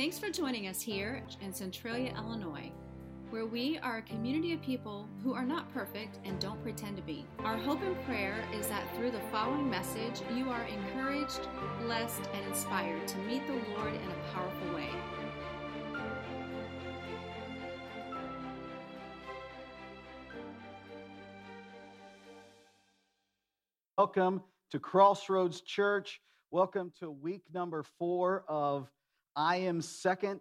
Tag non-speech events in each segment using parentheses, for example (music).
Thanks for joining us here in Centralia, Illinois, where we are a community of people who are not perfect and don't pretend to be. Our hope and prayer is that through the following message, you are encouraged, blessed, and inspired to meet the Lord in a powerful way. Welcome to Crossroads Church. Welcome to week number four of I Am Second.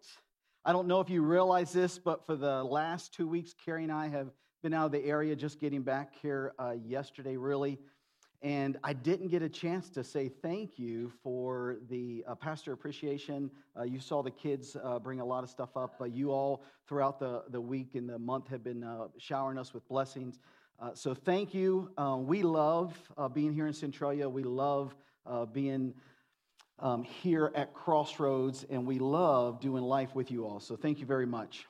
I don't know if you realize this, but for the last two weeks, Carrie and I have been out of the area just getting back here uh, yesterday, really. And I didn't get a chance to say thank you for the uh, pastor appreciation. Uh, you saw the kids uh, bring a lot of stuff up. But you all, throughout the, the week and the month, have been uh, showering us with blessings. Uh, so thank you. we love being here in Centralia. We love being um, here at Crossroads, and we love doing life with you all. So thank you very much.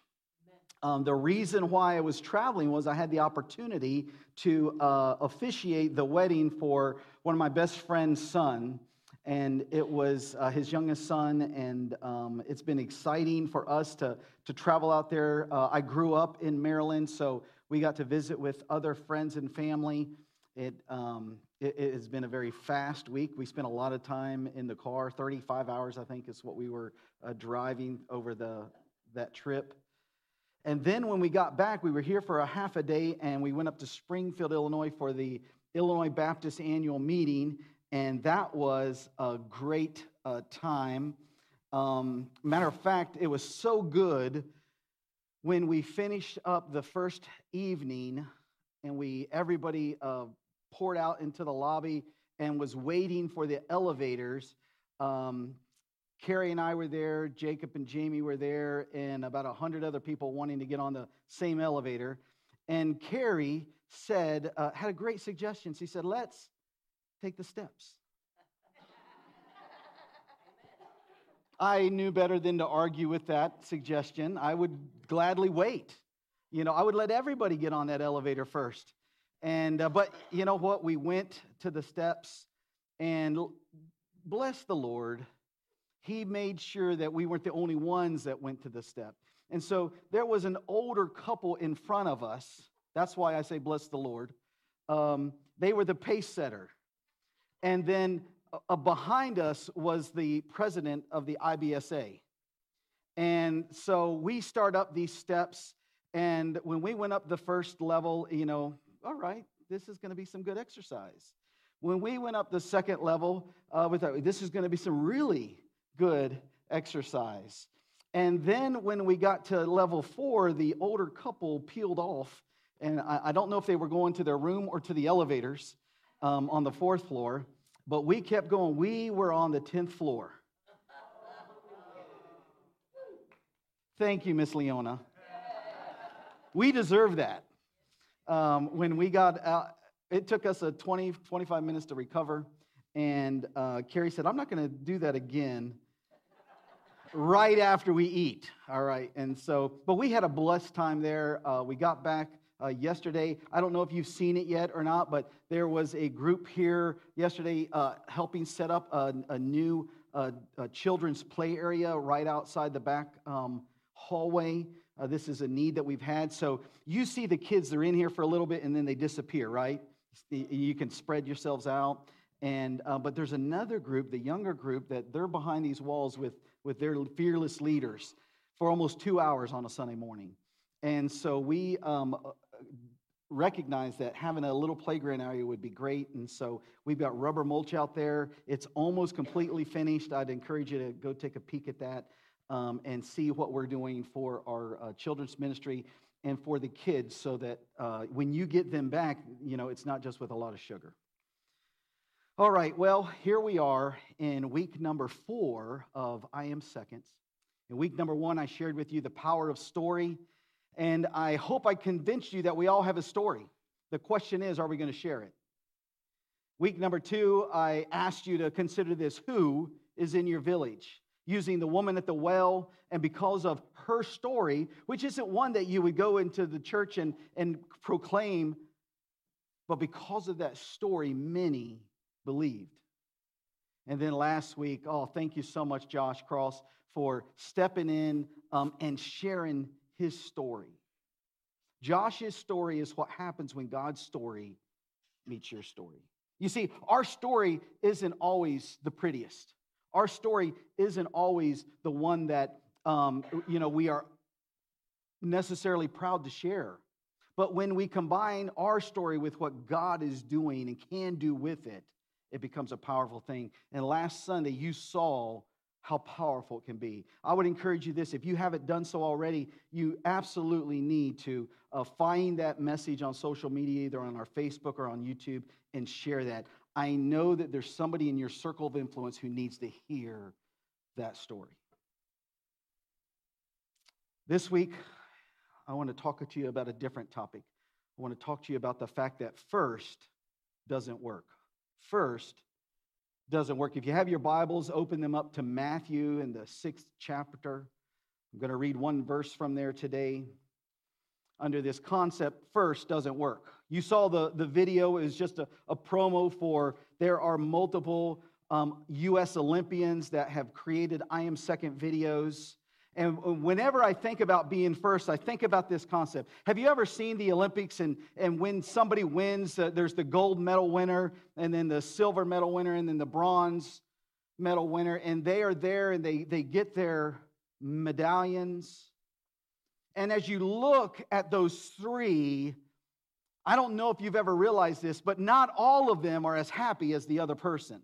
Um, the reason why I was traveling was I had the opportunity to uh, officiate the wedding for one of my best friend's son. And it was uh, his youngest son, and um, it's been exciting for us to, to travel out there. Uh, I grew up in Maryland, so we got to visit with other friends and family. It, um, it, has been a very fast week. We spent a lot of time in the car, 35 hours, I think, is what we were uh, driving over the, that trip. And then when we got back, we were here for a half a day and we went up to Springfield, Illinois for the Illinois Baptist annual meeting. And that was a great uh, time. Um, matter of fact, it was so good when we finished up the first evening and we everybody uh, poured out into the lobby and was waiting for the elevators. Um, Carrie and I were there, Jacob and Jamie were there, and about 100 other people wanting to get on the same elevator. And Carrie said, uh, had a great suggestion. She said, let's take the steps. (laughs) I knew better than to argue with that suggestion. I would gladly wait. You know, I would let everybody get on that elevator first. And, uh, but you know what? We went to the steps and bless the Lord. He made sure that we weren't the only ones that went to the step. And so there was an older couple in front of us. That's why I say bless the Lord. Um, they were the pace setter. And then uh, behind us was the president of the IBSA. And so we start up these steps. And when we went up the first level, you know, all right, this is going to be some good exercise. When we went up the second level, uh, we thought this is going to be some really good exercise. And then when we got to level four, the older couple peeled off. And I, I don't know if they were going to their room or to the elevators um, on the fourth floor, but we kept going. We were on the 10th floor. Thank you, Miss Leona. We deserve that um, when we got out, it took us a 20, 25 minutes to recover. And uh, Carrie said, I'm not going to do that again right after we eat. All right. And so, but we had a blessed time there. Uh, we got back uh, yesterday. I don't know if you've seen it yet or not, but there was a group here yesterday uh, helping set up a, a new uh, children's play area right outside the back um, hallway. Uh, this is a need that we've had. So you see the kids, they're in here for a little bit and then they disappear, right? You can spread yourselves out. And, uh, but there's another group, the younger group, that they're behind these walls with, with their fearless leaders for almost two hours on a Sunday morning. And so we um, uh, recognize that having a little playground area would be great. And so we've got rubber mulch out there. It's almost completely finished. I'd encourage you to go take a peek at that um, and see what we're doing for our uh, children's ministry and for the kids so that uh, when you get them back, you know, it's not just with a lot of sugar. All right, well, here we are in week number four of I Am Seconds. In week number one, I shared with you the power of story, and I hope I convinced you that we all have a story. The question is, are we going to share it? Week number two, I asked you to consider this who is in your village? Using the woman at the well, and because of her story, which isn't one that you would go into the church and, and proclaim, but because of that story, many believed. And then last week, oh, thank you so much, Josh Cross, for stepping in um, and sharing his story. Josh's story is what happens when God's story meets your story. You see, our story isn't always the prettiest. Our story isn't always the one that um, you know we are necessarily proud to share. But when we combine our story with what God is doing and can do with it, it becomes a powerful thing. And last Sunday, you saw how powerful it can be. I would encourage you this if you haven't done so already, you absolutely need to uh, find that message on social media, either on our Facebook or on YouTube, and share that. I know that there's somebody in your circle of influence who needs to hear that story. This week, I want to talk to you about a different topic. I want to talk to you about the fact that first doesn't work. First doesn't work. If you have your Bibles, open them up to Matthew in the sixth chapter. I'm going to read one verse from there today under this concept first doesn't work. You saw the, the video is just a, a promo for there are multiple um, U.S. Olympians that have created I Am Second videos. And whenever I think about being first, I think about this concept. Have you ever seen the Olympics and, and when somebody wins, uh, there's the gold medal winner, and then the silver medal winner, and then the bronze medal winner, and they are there and they, they get their medallions. And as you look at those three, I don't know if you've ever realized this, but not all of them are as happy as the other person.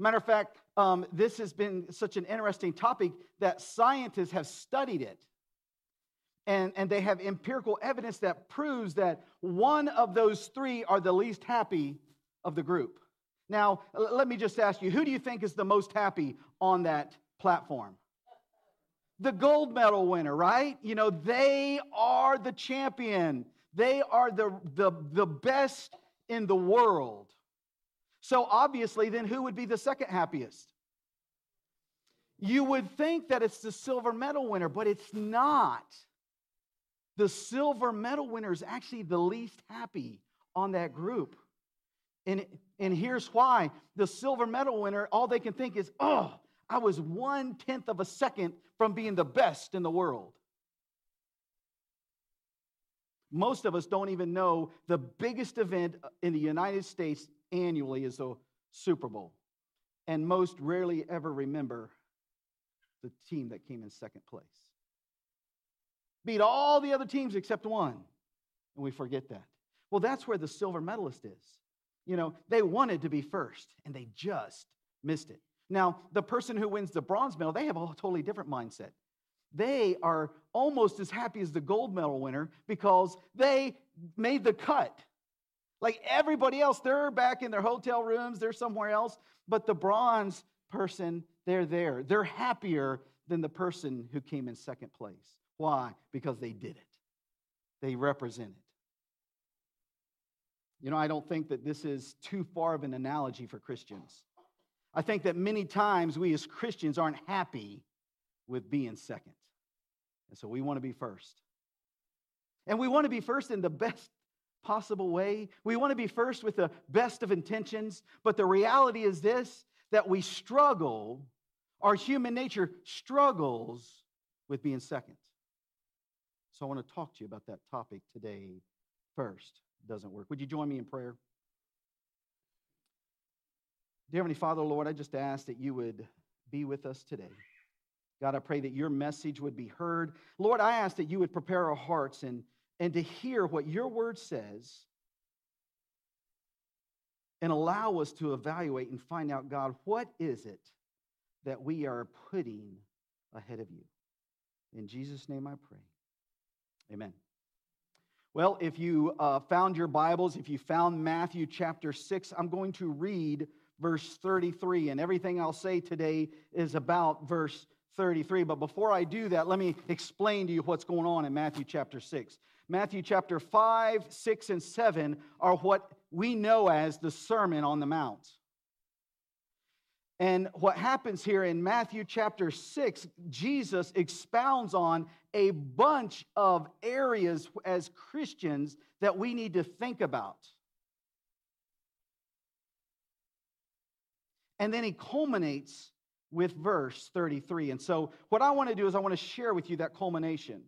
Matter of fact, um, this has been such an interesting topic that scientists have studied it. And, and they have empirical evidence that proves that one of those three are the least happy of the group. Now, let me just ask you who do you think is the most happy on that platform? The gold medal winner, right? You know, they are the champion, they are the, the, the best in the world. So obviously, then who would be the second happiest? You would think that it's the silver medal winner, but it's not. The silver medal winner is actually the least happy on that group. And, and here's why the silver medal winner, all they can think is, oh, I was one tenth of a second from being the best in the world. Most of us don't even know the biggest event in the United States annually is the Super Bowl. And most rarely ever remember the team that came in second place. Beat all the other teams except one. And we forget that. Well, that's where the silver medalist is. You know, they wanted to be first and they just missed it. Now, the person who wins the bronze medal, they have a totally different mindset. They are almost as happy as the gold medal winner because they made the cut. Like everybody else, they're back in their hotel rooms, they're somewhere else. But the bronze person, they're there. They're happier than the person who came in second place. Why? Because they did it, they represent it. You know, I don't think that this is too far of an analogy for Christians. I think that many times we as Christians aren't happy with being second. And so we want to be first. And we want to be first in the best possible way. We want to be first with the best of intentions, but the reality is this that we struggle, our human nature struggles with being second. So I want to talk to you about that topic today first. doesn't work. Would you join me in prayer? Dear Heavenly Father, Lord, I just ask that you would be with us today. God, I pray that your message would be heard. Lord, I ask that you would prepare our hearts and and to hear what your word says and allow us to evaluate and find out, God, what is it that we are putting ahead of you? In Jesus' name I pray. Amen. Well, if you uh, found your Bibles, if you found Matthew chapter 6, I'm going to read verse 33, and everything I'll say today is about verse 33. But before I do that, let me explain to you what's going on in Matthew chapter 6. Matthew chapter 5, 6, and 7 are what we know as the Sermon on the Mount. And what happens here in Matthew chapter 6, Jesus expounds on a bunch of areas as Christians that we need to think about. And then he culminates with verse 33. And so, what I want to do is I want to share with you that culmination.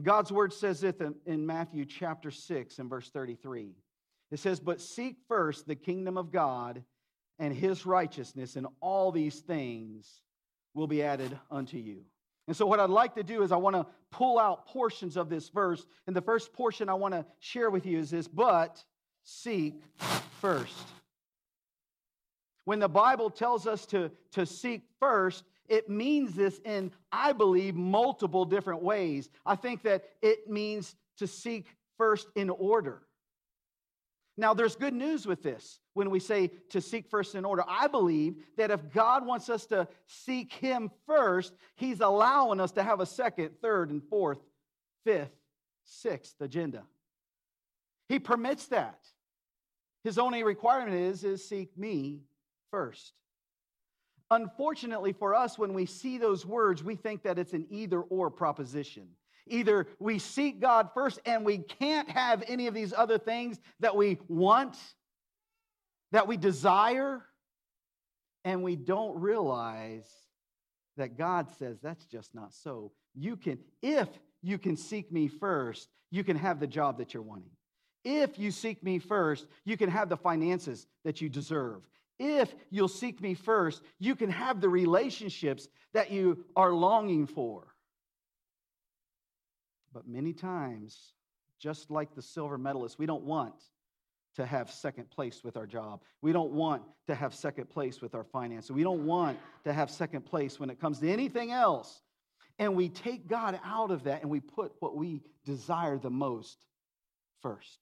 God's word says it in Matthew chapter 6 and verse 33. It says, But seek first the kingdom of God and his righteousness, and all these things will be added unto you. And so, what I'd like to do is, I want to pull out portions of this verse. And the first portion I want to share with you is this but seek first. When the Bible tells us to, to seek first, it means this in, I believe, multiple different ways. I think that it means to seek first in order. Now, there's good news with this when we say to seek first in order. I believe that if God wants us to seek Him first, He's allowing us to have a second, third, and fourth, fifth, sixth agenda. He permits that. His only requirement is, is seek me first. Unfortunately for us, when we see those words, we think that it's an either or proposition. Either we seek God first and we can't have any of these other things that we want, that we desire, and we don't realize that God says that's just not so. You can, if you can seek me first, you can have the job that you're wanting. If you seek me first, you can have the finances that you deserve. If you'll seek me first, you can have the relationships that you are longing for. But many times, just like the silver medalist, we don't want to have second place with our job. We don't want to have second place with our finances. We don't want to have second place when it comes to anything else. And we take God out of that and we put what we desire the most first.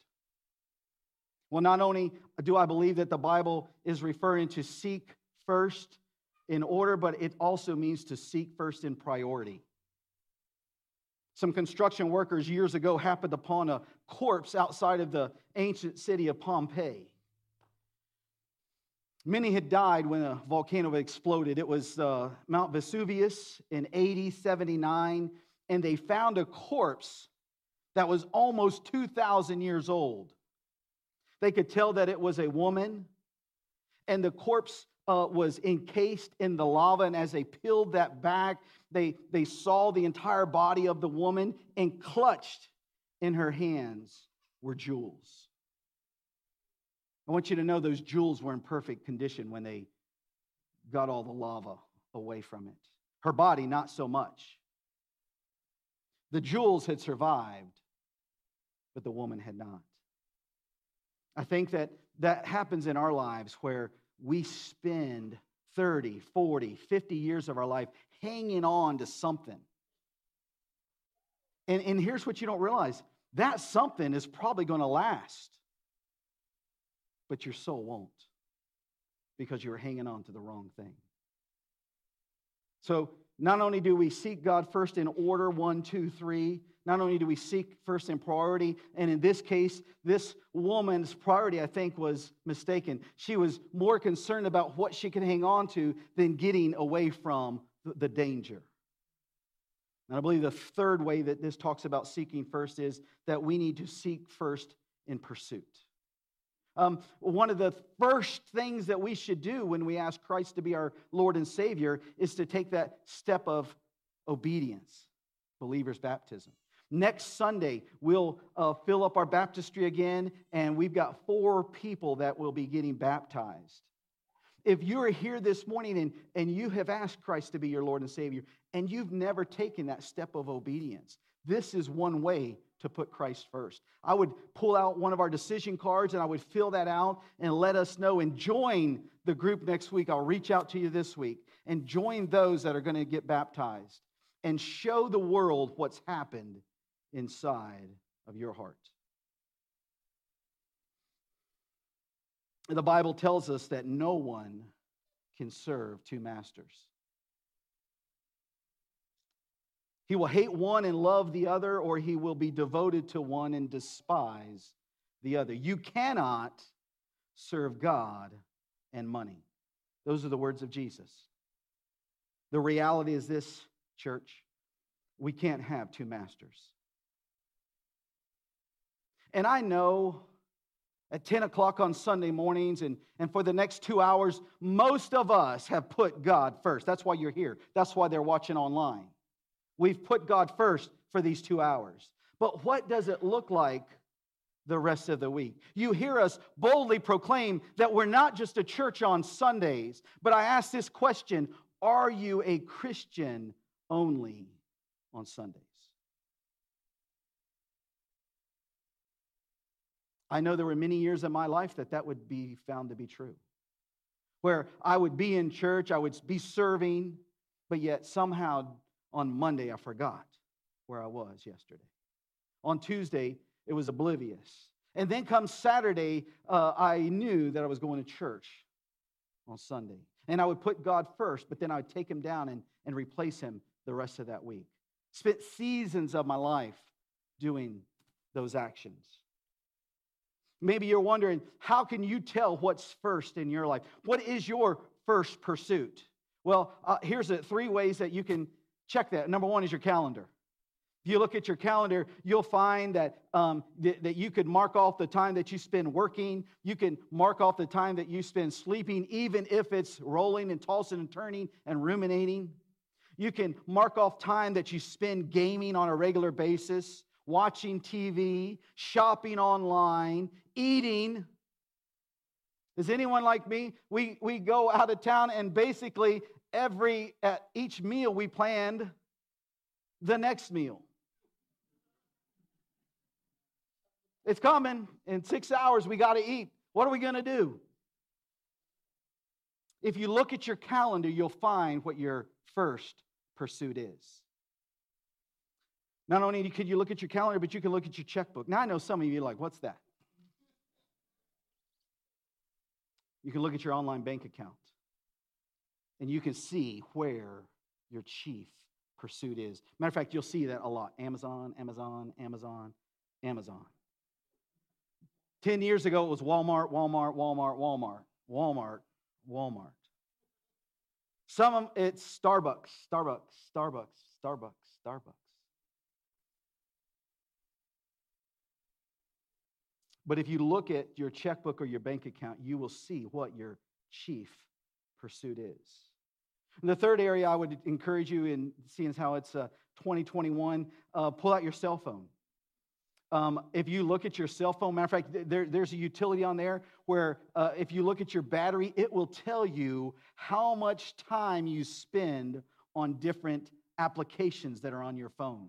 Well, not only do I believe that the Bible is referring to seek first in order, but it also means to seek first in priority. Some construction workers years ago happened upon a corpse outside of the ancient city of Pompeii. Many had died when a volcano exploded. It was uh, Mount Vesuvius in AD 79, and they found a corpse that was almost 2,000 years old. They could tell that it was a woman, and the corpse uh, was encased in the lava. And as they peeled that back, they, they saw the entire body of the woman, and clutched in her hands were jewels. I want you to know those jewels were in perfect condition when they got all the lava away from it. Her body, not so much. The jewels had survived, but the woman had not. I think that that happens in our lives where we spend 30, 40, 50 years of our life hanging on to something. And, and here's what you don't realize that something is probably going to last, but your soul won't because you're hanging on to the wrong thing. So, not only do we seek God first in order, one, two, three, not only do we seek first in priority, and in this case, this woman's priority, I think, was mistaken. She was more concerned about what she could hang on to than getting away from the danger. And I believe the third way that this talks about seeking first is that we need to seek first in pursuit. Um, one of the first things that we should do when we ask Christ to be our Lord and Savior is to take that step of obedience, believer's baptism. Next Sunday, we'll uh, fill up our baptistry again, and we've got four people that will be getting baptized. If you're here this morning and, and you have asked Christ to be your Lord and Savior, and you've never taken that step of obedience, this is one way to put Christ first. I would pull out one of our decision cards and I would fill that out and let us know and join the group next week. I'll reach out to you this week and join those that are going to get baptized and show the world what's happened inside of your heart. The Bible tells us that no one can serve two masters. He will hate one and love the other, or he will be devoted to one and despise the other. You cannot serve God and money. Those are the words of Jesus. The reality is this, church we can't have two masters. And I know at 10 o'clock on Sunday mornings, and, and for the next two hours, most of us have put God first. That's why you're here. That's why they're watching online. We've put God first for these two hours. But what does it look like the rest of the week? You hear us boldly proclaim that we're not just a church on Sundays, but I ask this question Are you a Christian only on Sundays? I know there were many years in my life that that would be found to be true. Where I would be in church, I would be serving, but yet somehow on Monday I forgot where I was yesterday. On Tuesday, it was oblivious. And then come Saturday, uh, I knew that I was going to church on Sunday. And I would put God first, but then I would take him down and, and replace him the rest of that week. Spent seasons of my life doing those actions. Maybe you're wondering, how can you tell what's first in your life? What is your first pursuit? Well, uh, here's the three ways that you can check that. Number one is your calendar. If you look at your calendar, you'll find that, um, th- that you could mark off the time that you spend working. You can mark off the time that you spend sleeping, even if it's rolling and tossing and turning and ruminating. You can mark off time that you spend gaming on a regular basis watching TV, shopping online, eating. Is anyone like me? We, we go out of town and basically every at each meal we planned the next meal. It's coming in six hours. We got to eat. What are we going to do? If you look at your calendar, you'll find what your first pursuit is. Not only could you look at your calendar, but you can look at your checkbook. Now, I know some of you are like, what's that? You can look at your online bank account and you can see where your chief pursuit is. Matter of fact, you'll see that a lot Amazon, Amazon, Amazon, Amazon. 10 years ago, it was Walmart, Walmart, Walmart, Walmart, Walmart, Walmart. Some of it's Starbucks, Starbucks, Starbucks, Starbucks, Starbucks. But if you look at your checkbook or your bank account, you will see what your chief pursuit is. And the third area I would encourage you in seeing as how it's uh, 2021, uh, pull out your cell phone. Um, if you look at your cell phone, matter of fact, there, there's a utility on there where uh, if you look at your battery, it will tell you how much time you spend on different applications that are on your phone.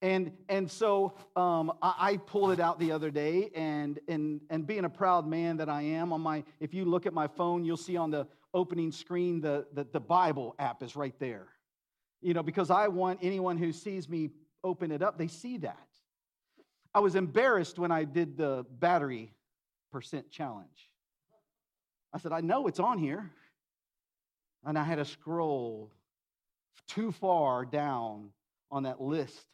And, and so um, I, I, pulled it out the other day, and, and, and being a proud man that I am, on my, if you look at my phone, you'll see on the opening screen the, the, the Bible app is right there. You know, because I want anyone who sees me open it up, they see that. I was embarrassed when I did the battery percent challenge. I said, I know it's on here. And I had to scroll too far down on that list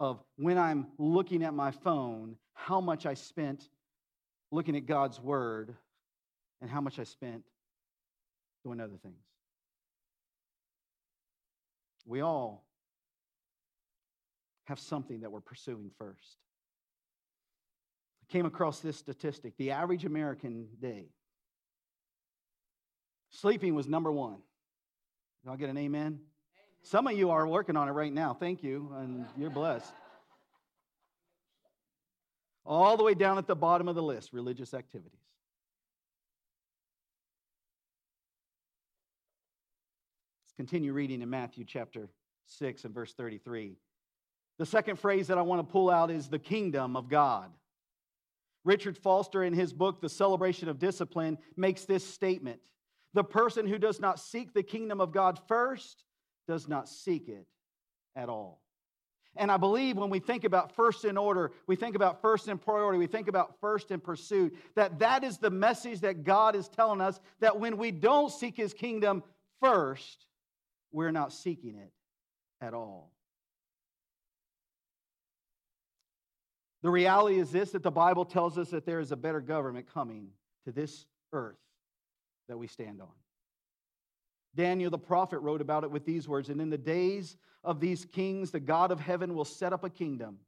of when I'm looking at my phone, how much I spent looking at God's word and how much I spent doing other things. We all have something that we're pursuing first. I came across this statistic the average American day, sleeping was number one. Y'all get an amen? Some of you are working on it right now. Thank you, and you're blessed. All the way down at the bottom of the list religious activities. Let's continue reading in Matthew chapter 6 and verse 33. The second phrase that I want to pull out is the kingdom of God. Richard Foster, in his book, The Celebration of Discipline, makes this statement The person who does not seek the kingdom of God first does not seek it at all. And I believe when we think about first in order, we think about first in priority, we think about first in pursuit, that that is the message that God is telling us that when we don't seek his kingdom first, we're not seeking it at all. The reality is this that the Bible tells us that there is a better government coming to this earth that we stand on. Daniel the prophet wrote about it with these words And in the days of these kings, the God of heaven will set up a kingdom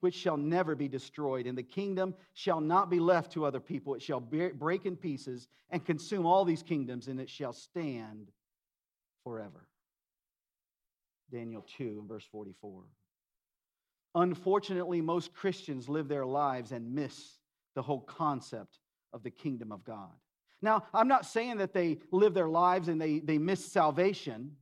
which shall never be destroyed, and the kingdom shall not be left to other people. It shall break in pieces and consume all these kingdoms, and it shall stand forever. Daniel 2 and verse 44. Unfortunately, most Christians live their lives and miss the whole concept of the kingdom of God. Now, I'm not saying that they live their lives and they, they miss salvation.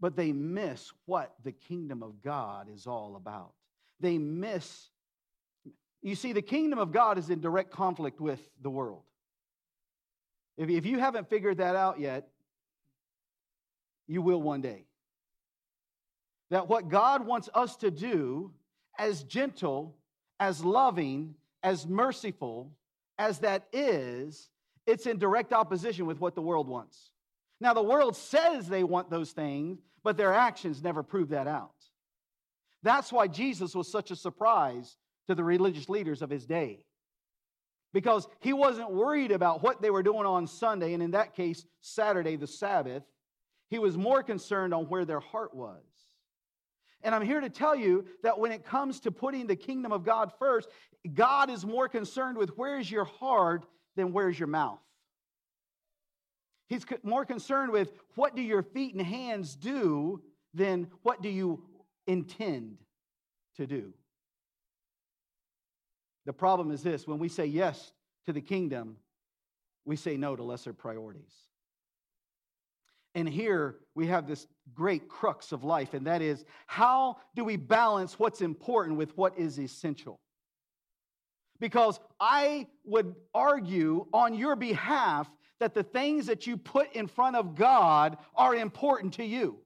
but they miss what the kingdom of God is all about. They miss, you see, the kingdom of God is in direct conflict with the world. If, if you haven't figured that out yet, you will one day. That what God wants us to do, as gentle, as loving, as merciful as that is, it's in direct opposition with what the world wants. Now, the world says they want those things, but their actions never prove that out. That's why Jesus was such a surprise to the religious leaders of his day. Because he wasn't worried about what they were doing on Sunday, and in that case, Saturday, the Sabbath. He was more concerned on where their heart was. And I'm here to tell you that when it comes to putting the kingdom of God first, God is more concerned with where's your heart than where's your mouth. He's more concerned with what do your feet and hands do than what do you intend to do. The problem is this when we say yes to the kingdom, we say no to lesser priorities. And here we have this great crux of life, and that is how do we balance what's important with what is essential? Because I would argue on your behalf that the things that you put in front of God are important to you.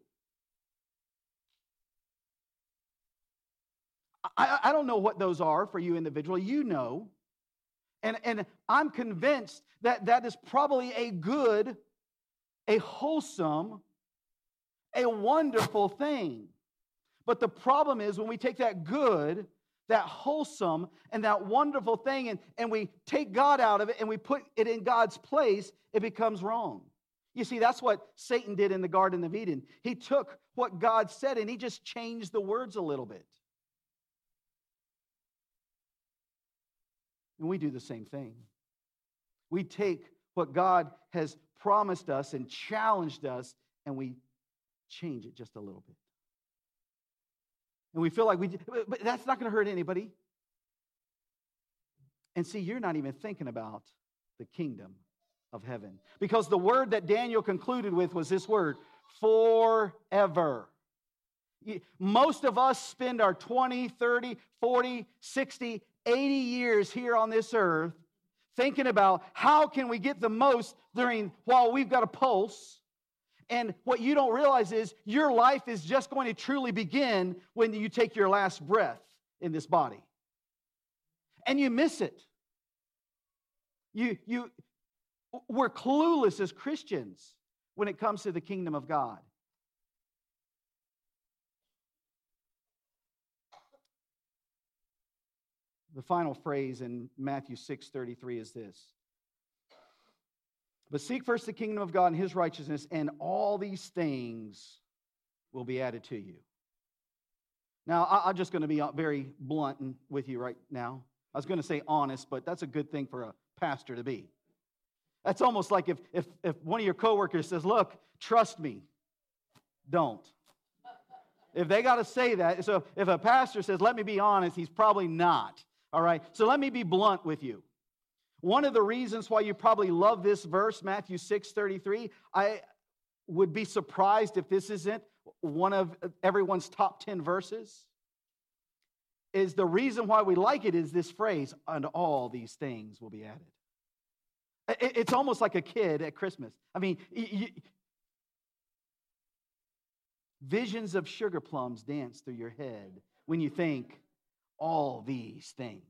I, I don't know what those are for you individually. You know. And, and I'm convinced that that is probably a good, a wholesome, a wonderful thing. But the problem is when we take that good that wholesome and that wonderful thing, and, and we take God out of it and we put it in God's place, it becomes wrong. You see, that's what Satan did in the Garden of Eden. He took what God said and he just changed the words a little bit. And we do the same thing. We take what God has promised us and challenged us and we change it just a little bit. And we feel like we, but that's not going to hurt anybody. And see, you're not even thinking about the kingdom of heaven. Because the word that Daniel concluded with was this word forever. Most of us spend our 20, 30, 40, 60, 80 years here on this earth thinking about how can we get the most during while we've got a pulse and what you don't realize is your life is just going to truly begin when you take your last breath in this body. And you miss it. You, you, we're clueless as Christians when it comes to the kingdom of God. The final phrase in Matthew 6:33 is this. But seek first the kingdom of God and his righteousness, and all these things will be added to you. Now, I'm just going to be uh, very blunt with you right now. I was going to say honest, but that's a good thing for a pastor to be. That's almost like if, if, if one of your coworkers says, Look, trust me, don't. If they got to say that, so if a pastor says, Let me be honest, he's probably not. All right? So let me be blunt with you. One of the reasons why you probably love this verse, Matthew 6 33, I would be surprised if this isn't one of everyone's top 10 verses. Is the reason why we like it is this phrase, and all these things will be added. It's almost like a kid at Christmas. I mean, you, visions of sugar plums dance through your head when you think all these things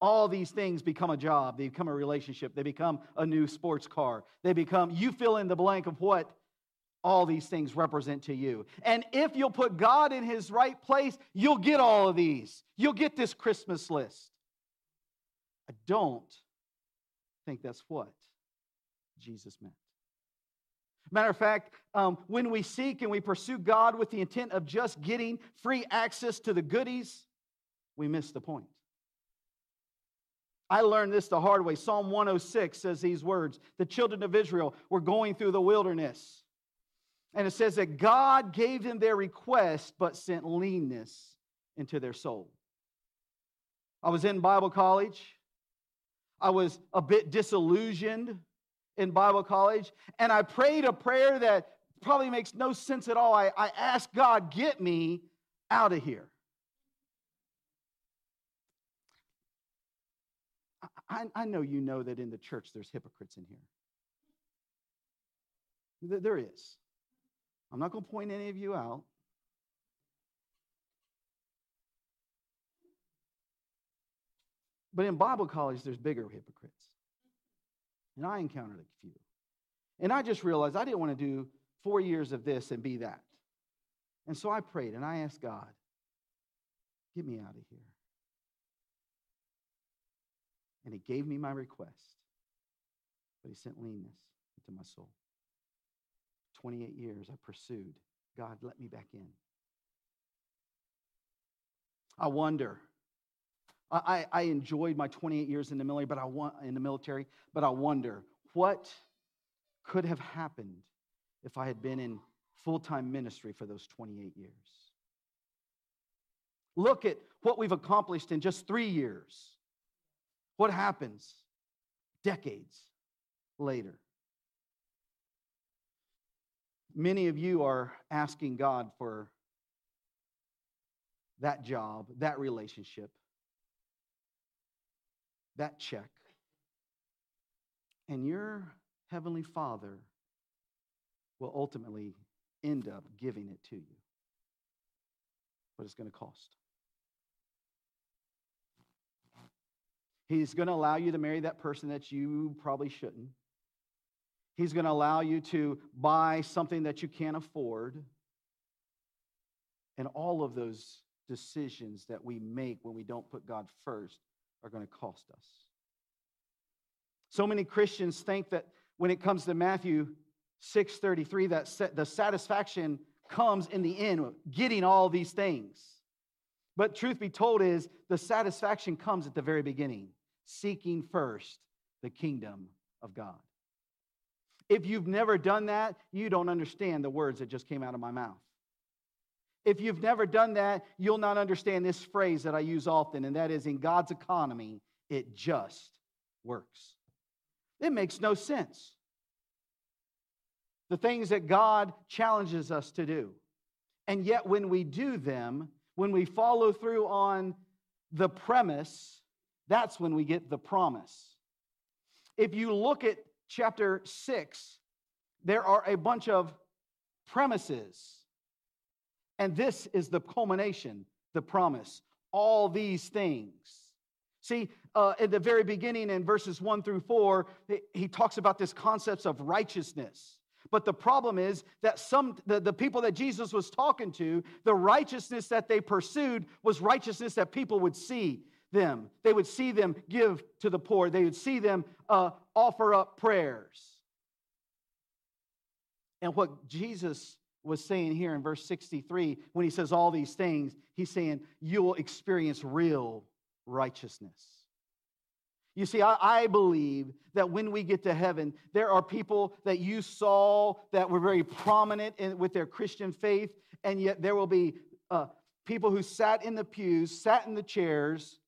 all these things become a job, they become a relationship, they become a new sports car. They become, you fill in the blank of what all these things represent to you. And if you'll put God in his right place, you'll get all of these. You'll get this Christmas list. I don't think that's what Jesus meant. Matter of fact, um, when we seek and we pursue God with the intent of just getting free access to the goodies, we miss the point. I learned this the hard way. Psalm 106 says these words The children of Israel were going through the wilderness. And it says that God gave them their request, but sent leanness into their soul. I was in Bible college. I was a bit disillusioned in Bible college, and I prayed a prayer that probably makes no sense at all. I, I asked God, get me out of here. I, I know you know that in the church there's hypocrites in here. There is. I'm not going to point any of you out. But in Bible college, there's bigger hypocrites. And I encountered a few. And I just realized I didn't want to do four years of this and be that. And so I prayed and I asked God, get me out of here. And He gave me my request, but He sent leanness into my soul. 28 years I pursued God, let me back in. I wonder I, I enjoyed my 28 years in the military, but I want in the military, but I wonder what could have happened if I had been in full-time ministry for those 28 years. Look at what we've accomplished in just three years. What happens decades later? Many of you are asking God for that job, that relationship, that check. And your Heavenly Father will ultimately end up giving it to you. But it's going to cost. He's going to allow you to marry that person that you probably shouldn't. He's going to allow you to buy something that you can't afford. And all of those decisions that we make when we don't put God first are going to cost us. So many Christians think that when it comes to Matthew 6:33 that the satisfaction comes in the end getting all these things. But truth be told is the satisfaction comes at the very beginning, seeking first the kingdom of God. If you've never done that, you don't understand the words that just came out of my mouth. If you've never done that, you'll not understand this phrase that I use often, and that is in God's economy, it just works. It makes no sense. The things that God challenges us to do. And yet, when we do them, when we follow through on the premise, that's when we get the promise. If you look at chapter 6, there are a bunch of premises and this is the culmination, the promise. All these things. See, uh, at the very beginning in verses one through four, he talks about this concepts of righteousness. But the problem is that some the, the people that Jesus was talking to, the righteousness that they pursued was righteousness that people would see them. They would see them give to the poor. They would see them uh, offer up prayers. And what Jesus was saying here in verse 63, when he says all these things, he's saying you will experience real righteousness. You see, I, I, believe that when we get to heaven, there are people that you saw that were very prominent in, with their Christian faith, and yet there will be uh, people who sat in the pews, sat in the chairs,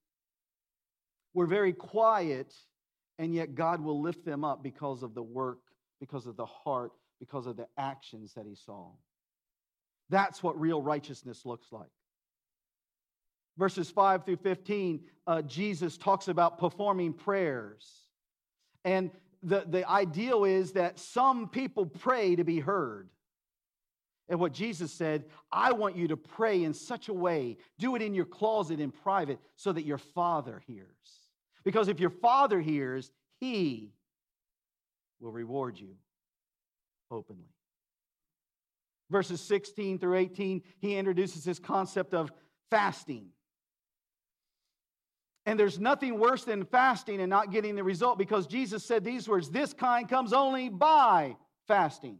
were very quiet, and yet God will lift them up because of the work, because of the heart, because of the actions that he saw. That's what real righteousness looks like. Verses 5 through 15, uh, Jesus talks about performing prayers. And the, the ideal is that some people pray to be heard. And what Jesus said, I want you to pray in such a way, do it in your closet in private, so that your Father hears. Because if your Father hears, He will reward you openly verses 16 through 18, he introduces this concept of fasting. And there's nothing worse than fasting and not getting the result because Jesus said these words this kind comes only by fasting.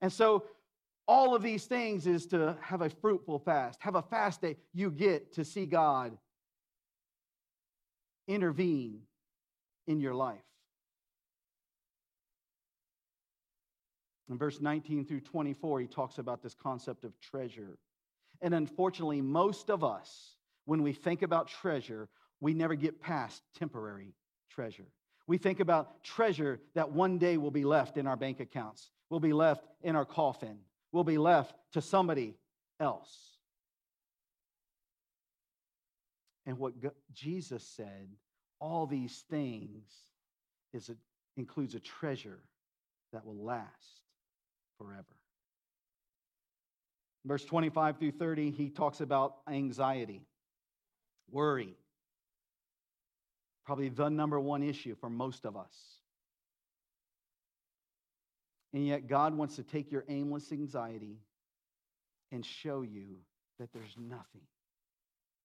And so, all of these things is to have a fruitful fast, have a fast that you get to see God intervene in your life. In verse 19 through 24, he talks about this concept of treasure. And unfortunately, most of us, when we think about treasure, we never get past temporary treasure. We think about treasure that one day will be left in our bank accounts, will be left in our coffin, will be left to somebody else. And what Jesus said, all these things, is a, includes a treasure that will last forever. Verse 25 through 30, he talks about anxiety, worry. Probably the number one issue for most of us. And yet, God wants to take your aimless anxiety and show you that there's nothing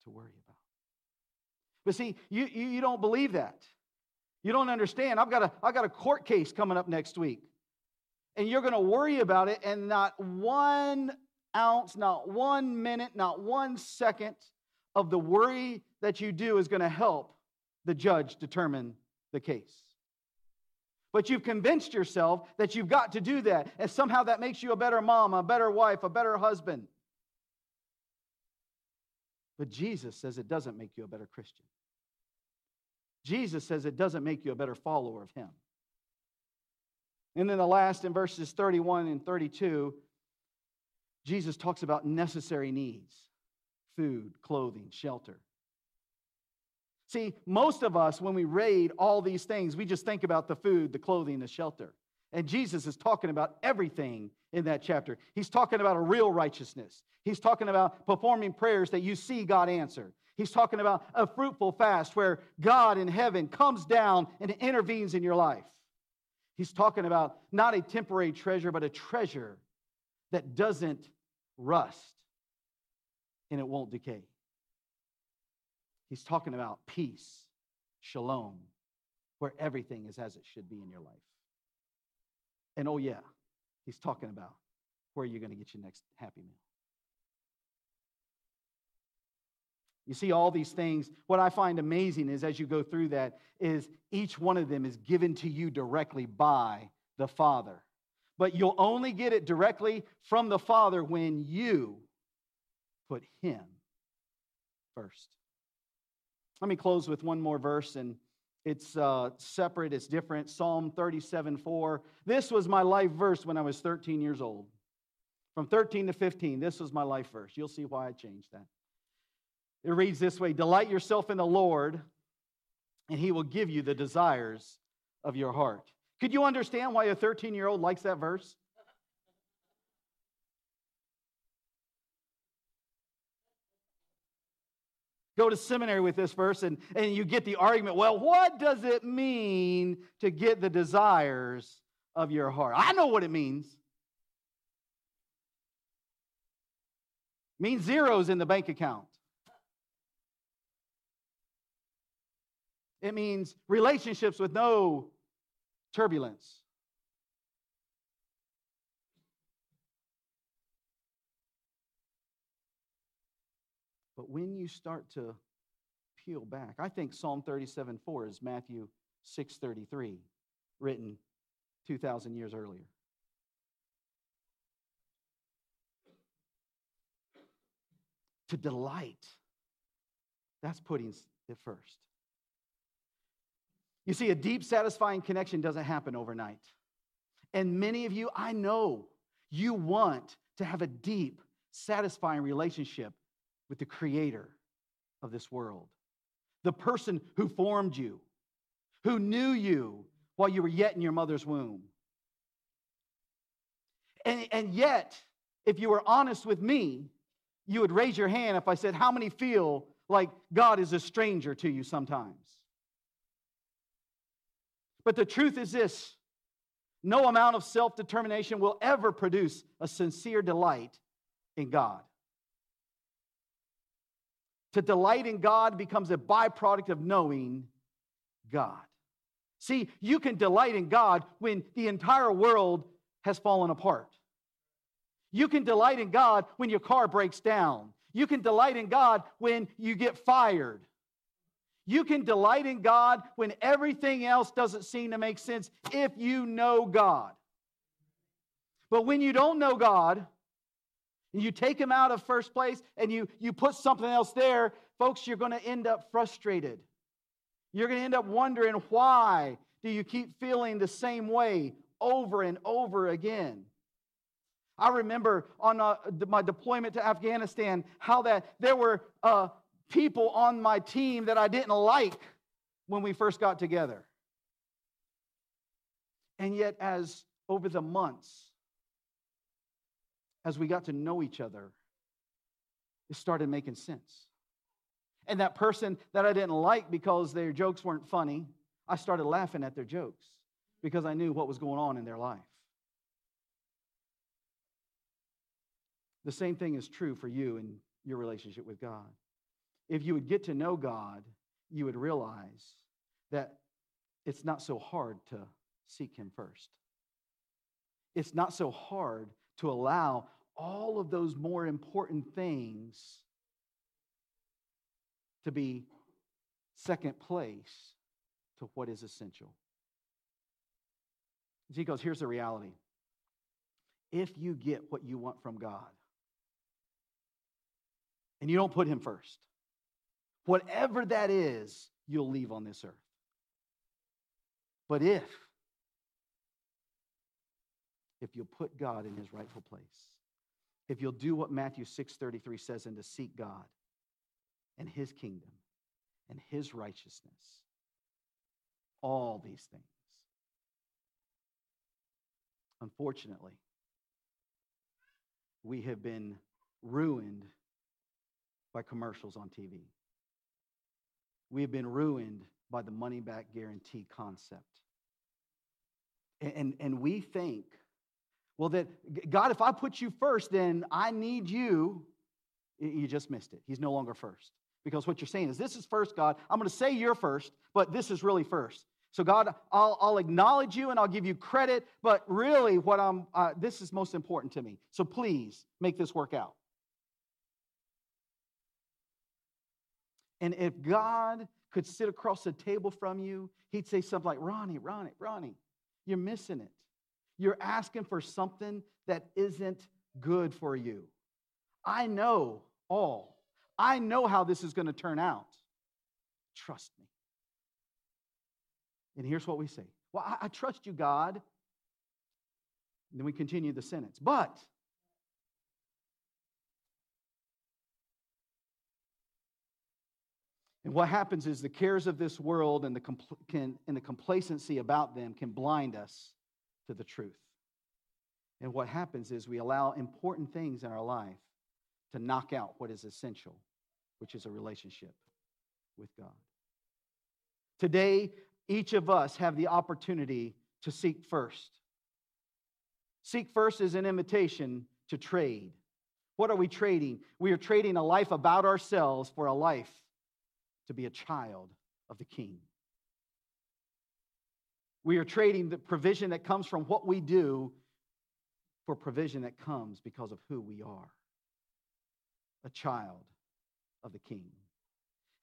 to worry about. But see, you, you, you don't believe that. You don't understand. I've got, a, I've got a court case coming up next week and you're going to worry about it, and not one ounce, not one minute, not one second of the worry that you do is going to help the judge determine the case. But you've convinced yourself that you've got to do that, and somehow that makes you a better mom, a better wife, a better husband. But Jesus says it doesn't make you a better Christian. Jesus says it doesn't make you a better follower of Him. And then the last in verses 31 and 32, Jesus talks about necessary needs food, clothing, shelter. See, most of us, when we raid all these things, we just think about the food, the clothing, the shelter. And Jesus is talking about everything in that chapter. He's talking about a real righteousness. He's talking about performing prayers that you see God answer. He's talking about a fruitful fast where God in heaven comes down and intervenes in your life. He's talking about not a temporary treasure, but a treasure that doesn't rust and it won't decay. He's talking about peace, shalom, where everything is as it should be in your life. And oh, yeah, he's talking about where you're going to get your next happy meal. You see all these things. What I find amazing is as you go through that, is each one of them is given to you directly by the Father. But you'll only get it directly from the Father when you put Him first. Let me close with one more verse, and it's uh, separate, it's different. Psalm 37 4. This was my life verse when I was 13 years old. From 13 to 15, this was my life verse. You'll see why I changed that. It reads this way Delight yourself in the Lord, and he will give you the desires of your heart. Could you understand why a 13 year old likes that verse? Go to seminary with this verse and, and you get the argument well, what does it mean to get the desires of your heart? I know what it means. It means zeros in the bank account. It means relationships with no turbulence. But when you start to peel back, I think Psalm 37 4 is Matthew 6:33, written 2,000 years earlier. To delight, that's putting it first. You see, a deep, satisfying connection doesn't happen overnight. And many of you, I know you want to have a deep, satisfying relationship with the creator of this world, the person who formed you, who knew you while you were yet in your mother's womb. And, and yet, if you were honest with me, you would raise your hand if I said, How many feel like God is a stranger to you sometimes? But the truth is this no amount of self determination will ever produce a sincere delight in God. To delight in God becomes a byproduct of knowing God. See, you can delight in God when the entire world has fallen apart. You can delight in God when your car breaks down. You can delight in God when you get fired. You can delight in God when everything else doesn't seem to make sense if you know God. But when you don't know God, and you take him out of first place and you, you put something else there, folks, you're going to end up frustrated. You're going to end up wondering why do you keep feeling the same way over and over again? I remember on uh, my deployment to Afghanistan how that there were uh, people on my team that I didn't like when we first got together. And yet, as over the months, as we got to know each other, it started making sense. And that person that I didn't like because their jokes weren't funny, I started laughing at their jokes because I knew what was going on in their life. The same thing is true for you in your relationship with God. If you would get to know God, you would realize that it's not so hard to seek Him first. It's not so hard to allow all of those more important things to be second place to what is essential. He goes, here's the reality. If you get what you want from God and you don't put Him first, whatever that is, you'll leave on this earth. But if, if you'll put God in His rightful place, if you'll do what Matthew 6:33 says and to seek God and his kingdom and his righteousness all these things unfortunately we have been ruined by commercials on TV we have been ruined by the money back guarantee concept and, and, and we think well, that God, if I put you first, then I need you. You just missed it. He's no longer first. Because what you're saying is, this is first, God. I'm going to say you're first, but this is really first. So, God, I'll, I'll acknowledge you and I'll give you credit, but really, what I'm, uh, this is most important to me. So, please make this work out. And if God could sit across the table from you, he'd say something like, Ronnie, Ronnie, Ronnie, you're missing it. You're asking for something that isn't good for you. I know all. I know how this is going to turn out. Trust me. And here's what we say Well, I, I trust you, God. And then we continue the sentence. But And what happens is the cares of this world and the, compl- can, and the complacency about them can blind us to the truth. And what happens is we allow important things in our life to knock out what is essential, which is a relationship with God. Today, each of us have the opportunity to seek first. Seek first is an invitation to trade. What are we trading? We are trading a life about ourselves for a life to be a child of the King. We are trading the provision that comes from what we do for provision that comes because of who we are a child of the King.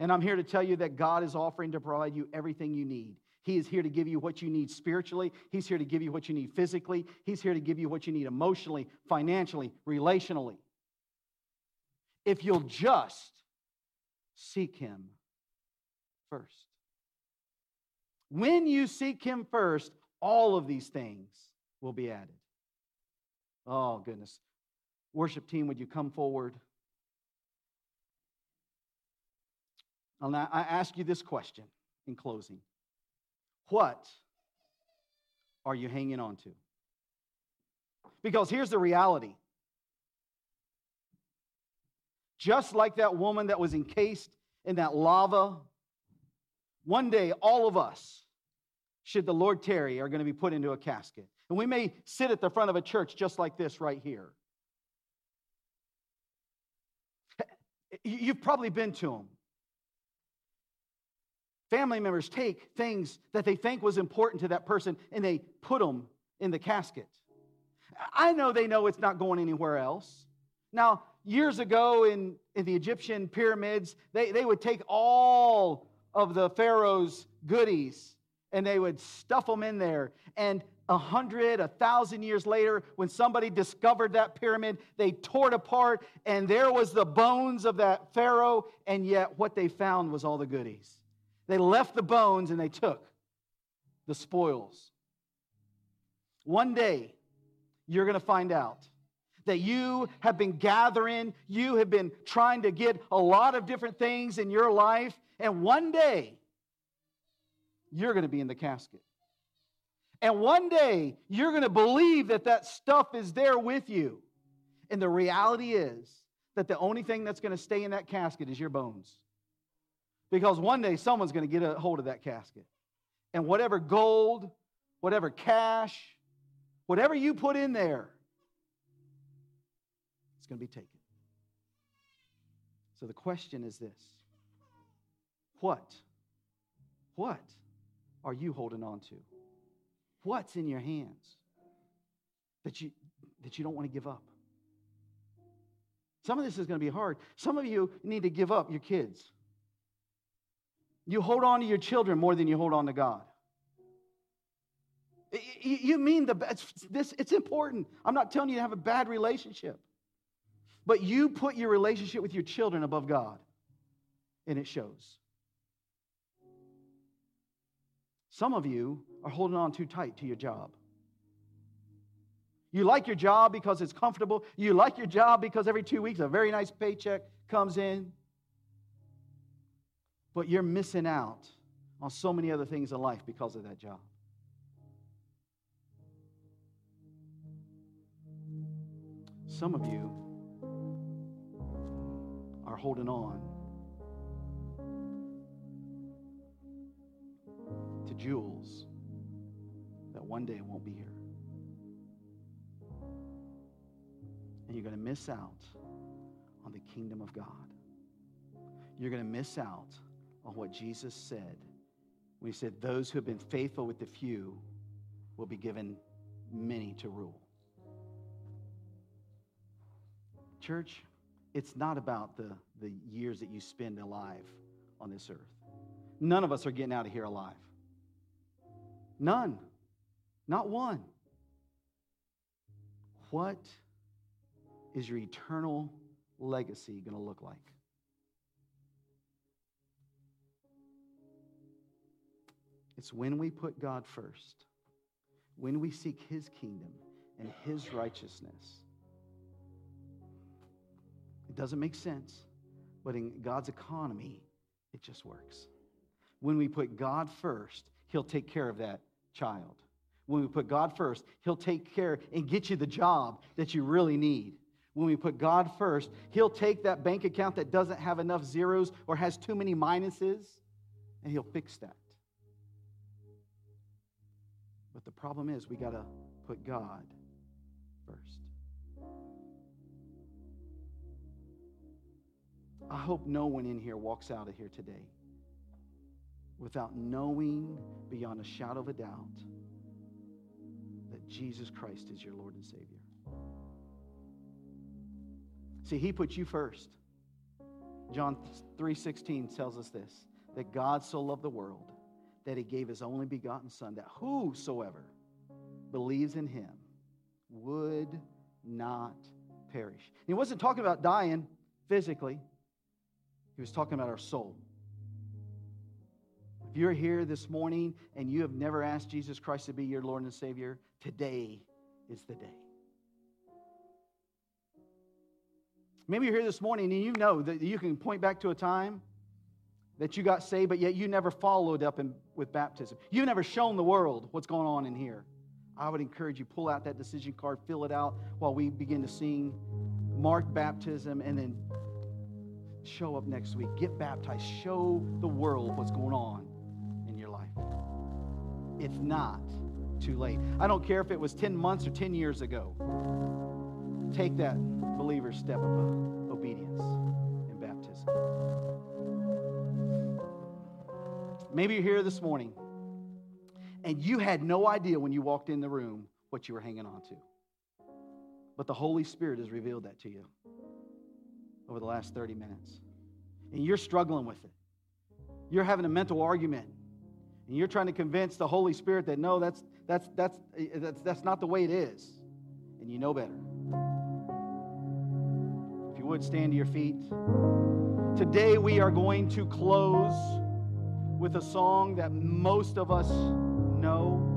And I'm here to tell you that God is offering to provide you everything you need. He is here to give you what you need spiritually. He's here to give you what you need physically. He's here to give you what you need emotionally, financially, relationally. If you'll just seek Him first. When you seek Him first, all of these things will be added. Oh, goodness. Worship team, would you come forward? Now, I ask you this question in closing What are you hanging on to? Because here's the reality. Just like that woman that was encased in that lava one day, all of us, should the Lord tarry, are going to be put into a casket. And we may sit at the front of a church just like this right here. You've probably been to them. Family members take things that they think was important to that person and they put them in the casket. I know they know it's not going anywhere else. Now, years ago in, in the Egyptian pyramids, they, they would take all of the Pharaoh's goodies and they would stuff them in there. And a hundred, a thousand years later, when somebody discovered that pyramid, they tore it apart, and there was the bones of that Pharaoh, and yet what they found was all the goodies. They left the bones and they took the spoils. One day, you're going to find out that you have been gathering, you have been trying to get a lot of different things in your life, and one day, you're going to be in the casket. And one day, you're going to believe that that stuff is there with you. And the reality is that the only thing that's going to stay in that casket is your bones. Because one day, someone's going to get a hold of that casket. And whatever gold, whatever cash, whatever you put in there, it's going to be taken. So the question is this What? What are you holding on to? What's in your hands that you, that you don't want to give up? Some of this is going to be hard. Some of you need to give up your kids. You hold on to your children more than you hold on to God. You mean the it's, this? It's important. I'm not telling you to have a bad relationship, but you put your relationship with your children above God, and it shows. Some of you are holding on too tight to your job. You like your job because it's comfortable. You like your job because every two weeks a very nice paycheck comes in. But you're missing out on so many other things in life because of that job. Some of you are holding on to jewels that one day won't be here. And you're going to miss out on the kingdom of God. You're going to miss out on what Jesus said when he said, Those who have been faithful with the few will be given many to rule. Church, it's not about the, the years that you spend alive on this earth. None of us are getting out of here alive. None. Not one. What is your eternal legacy going to look like? It's when we put God first, when we seek His kingdom and His righteousness. It doesn't make sense, but in God's economy, it just works. When we put God first, He'll take care of that child. When we put God first, He'll take care and get you the job that you really need. When we put God first, He'll take that bank account that doesn't have enough zeros or has too many minuses, and He'll fix that. But the problem is, we got to put God first. I hope no one in here walks out of here today without knowing beyond a shadow of a doubt that Jesus Christ is your Lord and Savior. See, he put you first. John 3:16 tells us this, that God so loved the world that he gave his only begotten son that whosoever believes in him would not perish. He wasn't talking about dying physically. He was talking about our soul. If you're here this morning and you have never asked Jesus Christ to be your Lord and Savior, today is the day. Maybe you're here this morning and you know that you can point back to a time that you got saved, but yet you never followed up in, with baptism. You've never shown the world what's going on in here. I would encourage you pull out that decision card, fill it out while we begin to sing, mark baptism, and then show up next week. Get baptized. Show the world what's going on. It's not too late. I don't care if it was 10 months or 10 years ago. Take that believer step of uh, obedience in baptism. Maybe you're here this morning and you had no idea when you walked in the room what you were hanging on to. But the Holy Spirit has revealed that to you over the last 30 minutes. And you're struggling with it. You're having a mental argument. And you're trying to convince the Holy Spirit that no, that's, that's, that's, that's, that's not the way it is. And you know better. If you would stand to your feet. Today we are going to close with a song that most of us know.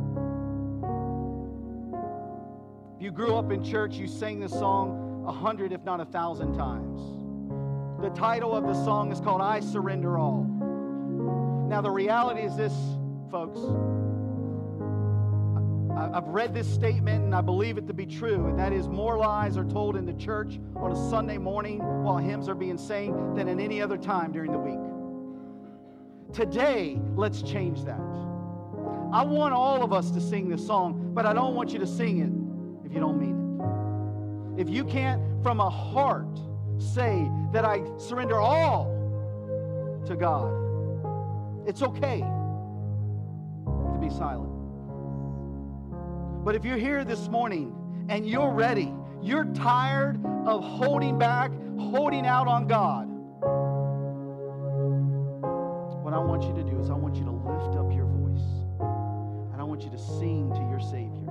If you grew up in church, you sang this song a hundred, if not a thousand times. The title of the song is called I Surrender All. Now, the reality is this, folks. I've read this statement and I believe it to be true, and that is more lies are told in the church on a Sunday morning while hymns are being sang than at any other time during the week. Today, let's change that. I want all of us to sing this song, but I don't want you to sing it if you don't mean it. If you can't, from a heart, say that I surrender all to God, it's okay to be silent. But if you're here this morning and you're ready, you're tired of holding back, holding out on God, what I want you to do is I want you to lift up your voice and I want you to sing to your Savior.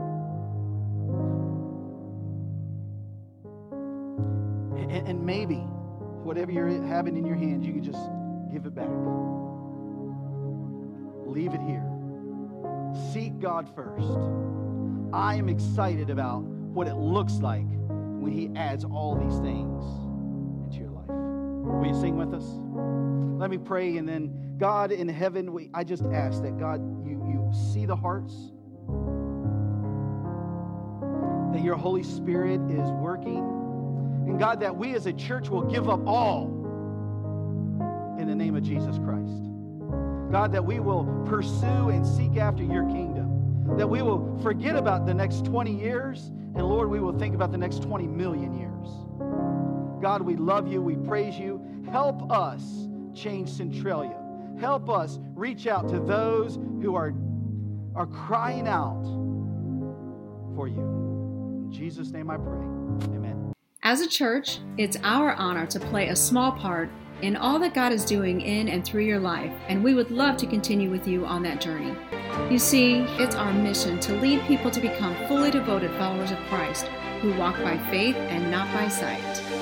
And, and maybe whatever you're having in your hands, you can just give it back. Leave it here. Seek God first. I am excited about what it looks like when He adds all these things into your life. Will you sing with us? Let me pray, and then God in heaven, we, I just ask that God, you, you see the hearts, that your Holy Spirit is working and God, that we as a church will give up all in the name of Jesus Christ. God, that we will pursue and seek after your kingdom. That we will forget about the next 20 years, and Lord, we will think about the next 20 million years. God, we love you. We praise you. Help us change Centralia. Help us reach out to those who are, are crying out for you. In Jesus' name I pray. Amen. As a church, it's our honor to play a small part in all that God is doing in and through your life, and we would love to continue with you on that journey. You see, it's our mission to lead people to become fully devoted followers of Christ who walk by faith and not by sight.